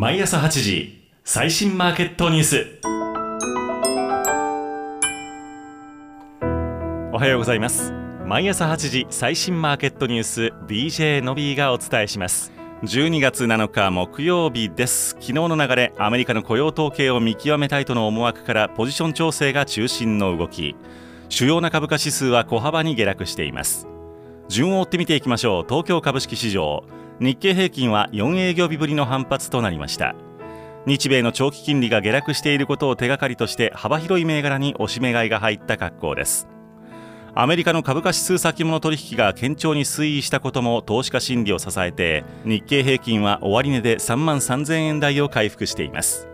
毎朝8時最新マーケットニュース。おはようございます。毎朝8時最新マーケットニュース DJ のびーがお伝えします。12月7日木曜日です。昨日の流れアメリカの雇用統計を見極めたいとの思惑からポジション調整が中心の動き。主要な株価指数は小幅に下落しています。順を追って見ていきましょう。東京株式市場。日経平均は4営業日ぶりの反発となりました。日米の長期金利が下落していることを手がかりとして幅広い銘柄に押し目買いが入った格好です。アメリカの株価指数先物取引が堅調に推移したことも投資家心理を支えて日経平均は終値で3万3000円台を回復しています。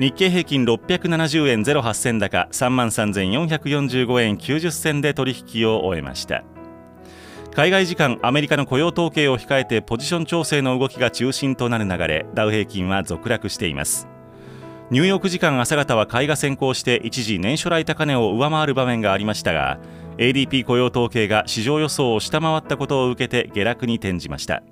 日経平均670円08銭高3万3445円90銭で取引を終えました。海外時間アメリカの雇用統計を控えてポジション調整の動きが中心となる流れダウ平均は続落しています。ニューヨーク時間朝方は買いが先行して一時年初来高値を上回る場面がありましたが ADP 雇用統計が市場予想を下回ったことを受けて下落に転じました。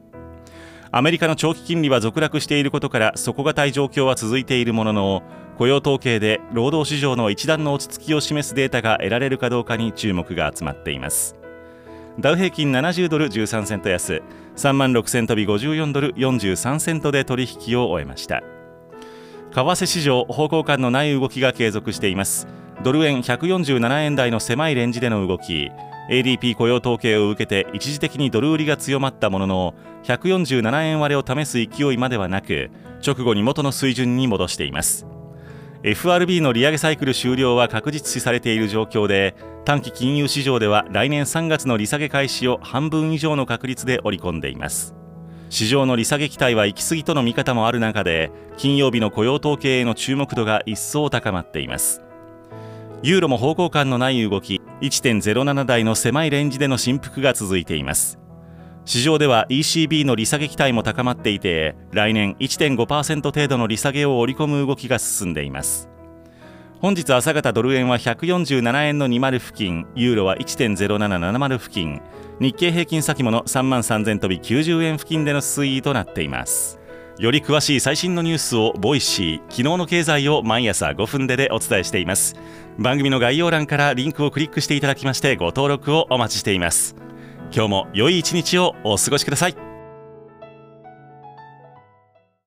アメリカの長期金利は続落していることから底堅い状況は続いているものの雇用統計で労働市場の一段の落ち着きを示すデータが得られるかどうかに注目が集まっています。ダウ平均70ドル13セント安。3万6000飛び54ドル43セントで取引を終えました。為替市場方向感のない動きが継続しています。ドル円147円台の狭いレンジでの動き。ADP 雇用統計を受けて一時的にドル売りが強まったものの147円割れを試す勢いまではなく直後に元の水準に戻しています。FRB の利上げサイクル終了は確実視されている状況で短期金融市場では来年3月の利下げ開始を半分以上の確率で織り込んでいます。市場の利下げ期待は行き過ぎとの見方もある中で金曜日の雇用統計への注目度が一層高まっています。ユーロも方向感のない動き1.07台の狭いレンジでの振幅が続いています。市場では ECB の利下げ期待も高まっていて来年1.5%程度の利下げを織り込む動きが進んでいます。本日朝方ドル円は147円の20付近ユーロは1.0770付近日経平均先物3万3000飛び90円付近での推移となっています。より詳しい最新のニュースを Voicy 昨日の経済を毎朝5分ででお伝えしています。番組の概要欄からリンクをクリックしていただきましてご登録をお待ちしています。今日も良い一日をお過ごしください。